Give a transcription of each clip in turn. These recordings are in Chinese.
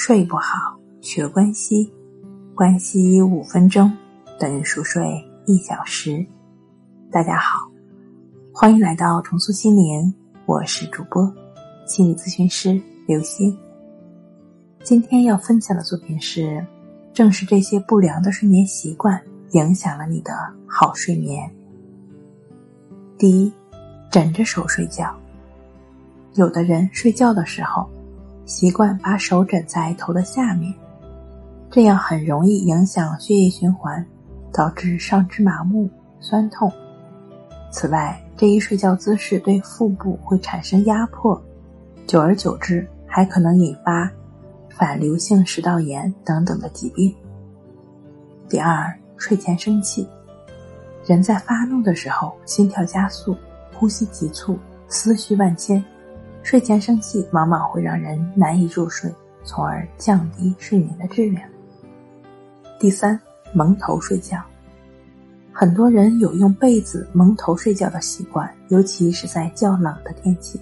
睡不好，学关西，关西五分钟等于熟睡一小时。大家好，欢迎来到重塑心灵，我是主播心理咨询师刘星。今天要分享的作品是：正是这些不良的睡眠习惯影响了你的好睡眠。第一，枕着手睡觉，有的人睡觉的时候。习惯把手枕在头的下面，这样很容易影响血液循环，导致上肢麻木、酸痛。此外，这一睡觉姿势对腹部会产生压迫，久而久之还可能引发反流性食道炎等等的疾病。第二，睡前生气，人在发怒的时候，心跳加速，呼吸急促，思绪万千。睡前生气往往会让人难以入睡，从而降低睡眠的质量。第三，蒙头睡觉，很多人有用被子蒙头睡觉的习惯，尤其是在较冷的天气。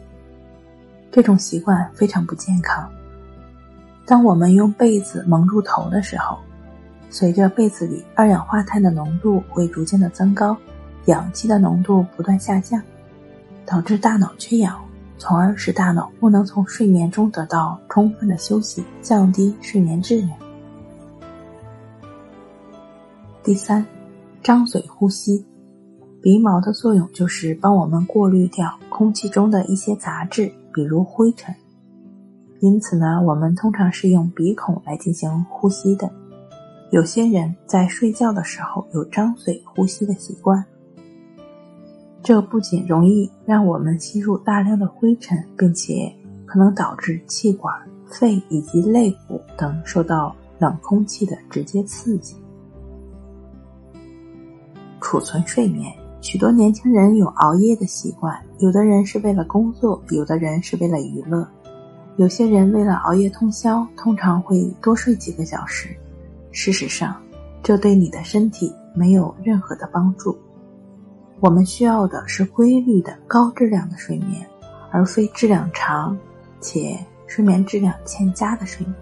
这种习惯非常不健康。当我们用被子蒙住头的时候，随着被子里二氧化碳的浓度会逐渐的增高，氧气的浓度不断下降，导致大脑缺氧。从而使大脑不能从睡眠中得到充分的休息，降低睡眠质量。第三，张嘴呼吸，鼻毛的作用就是帮我们过滤掉空气中的一些杂质，比如灰尘。因此呢，我们通常是用鼻孔来进行呼吸的。有些人在睡觉的时候有张嘴呼吸的习惯。这不仅容易让我们吸入大量的灰尘，并且可能导致气管、肺以及肋骨等受到冷空气的直接刺激。储存睡眠，许多年轻人有熬夜的习惯，有的人是为了工作，有的人是为了娱乐，有些人为了熬夜通宵，通常会多睡几个小时。事实上，这对你的身体没有任何的帮助。我们需要的是规律的高质量的睡眠，而非质量长且睡眠质量欠佳的睡眠。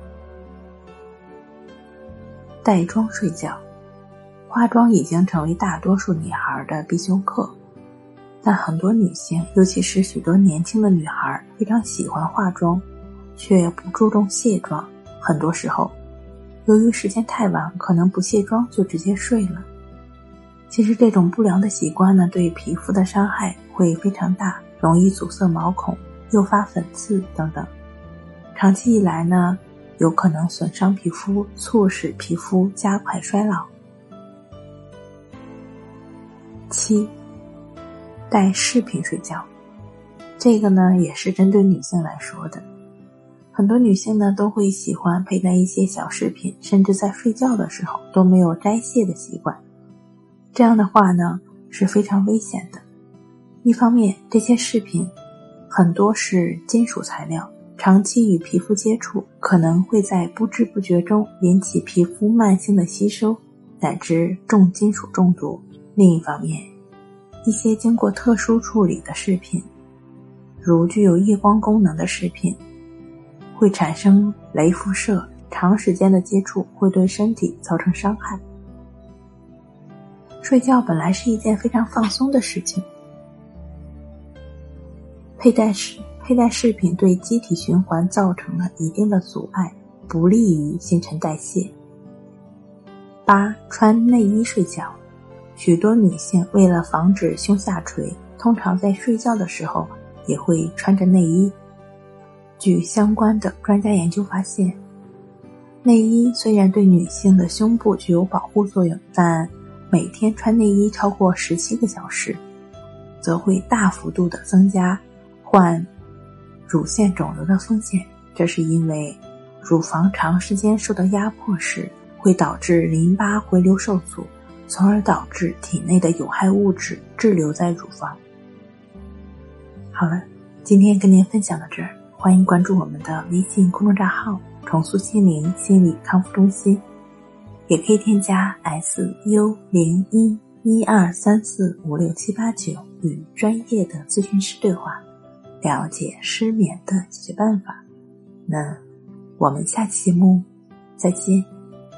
带妆睡觉，化妆已经成为大多数女孩的必修课，但很多女性，尤其是许多年轻的女孩，非常喜欢化妆，却不注重卸妆。很多时候，由于时间太晚，可能不卸妆就直接睡了。其实这种不良的习惯呢，对皮肤的伤害会非常大，容易阻塞毛孔、诱发粉刺等等。长期以来呢，有可能损伤皮肤，促使皮肤加快衰老。七，戴饰品睡觉，这个呢也是针对女性来说的。很多女性呢都会喜欢佩戴一些小饰品，甚至在睡觉的时候都没有摘卸的习惯。这样的话呢是非常危险的。一方面，这些饰品很多是金属材料，长期与皮肤接触，可能会在不知不觉中引起皮肤慢性的吸收，乃至重金属中毒。另一方面，一些经过特殊处理的饰品，如具有夜光功能的饰品，会产生镭辐射，长时间的接触会对身体造成伤害。睡觉本来是一件非常放松的事情，佩戴饰佩戴饰品对机体循环造成了一定的阻碍，不利于新陈代谢。八穿内衣睡觉，许多女性为了防止胸下垂，通常在睡觉的时候也会穿着内衣。据相关的专家研究发现，内衣虽然对女性的胸部具有保护作用，但每天穿内衣超过十七个小时，则会大幅度的增加患乳腺肿瘤的风险。这是因为乳房长时间受到压迫时，会导致淋巴回流受阻，从而导致体内的有害物质滞留在乳房。好了，今天跟您分享到这儿，欢迎关注我们的微信公众账号“重塑心灵心理康复中心”。也可以添加 S U 零一一二三四五六七八九与专业的咨询师对话，了解失眠的解决办法。那我们下期节目再见。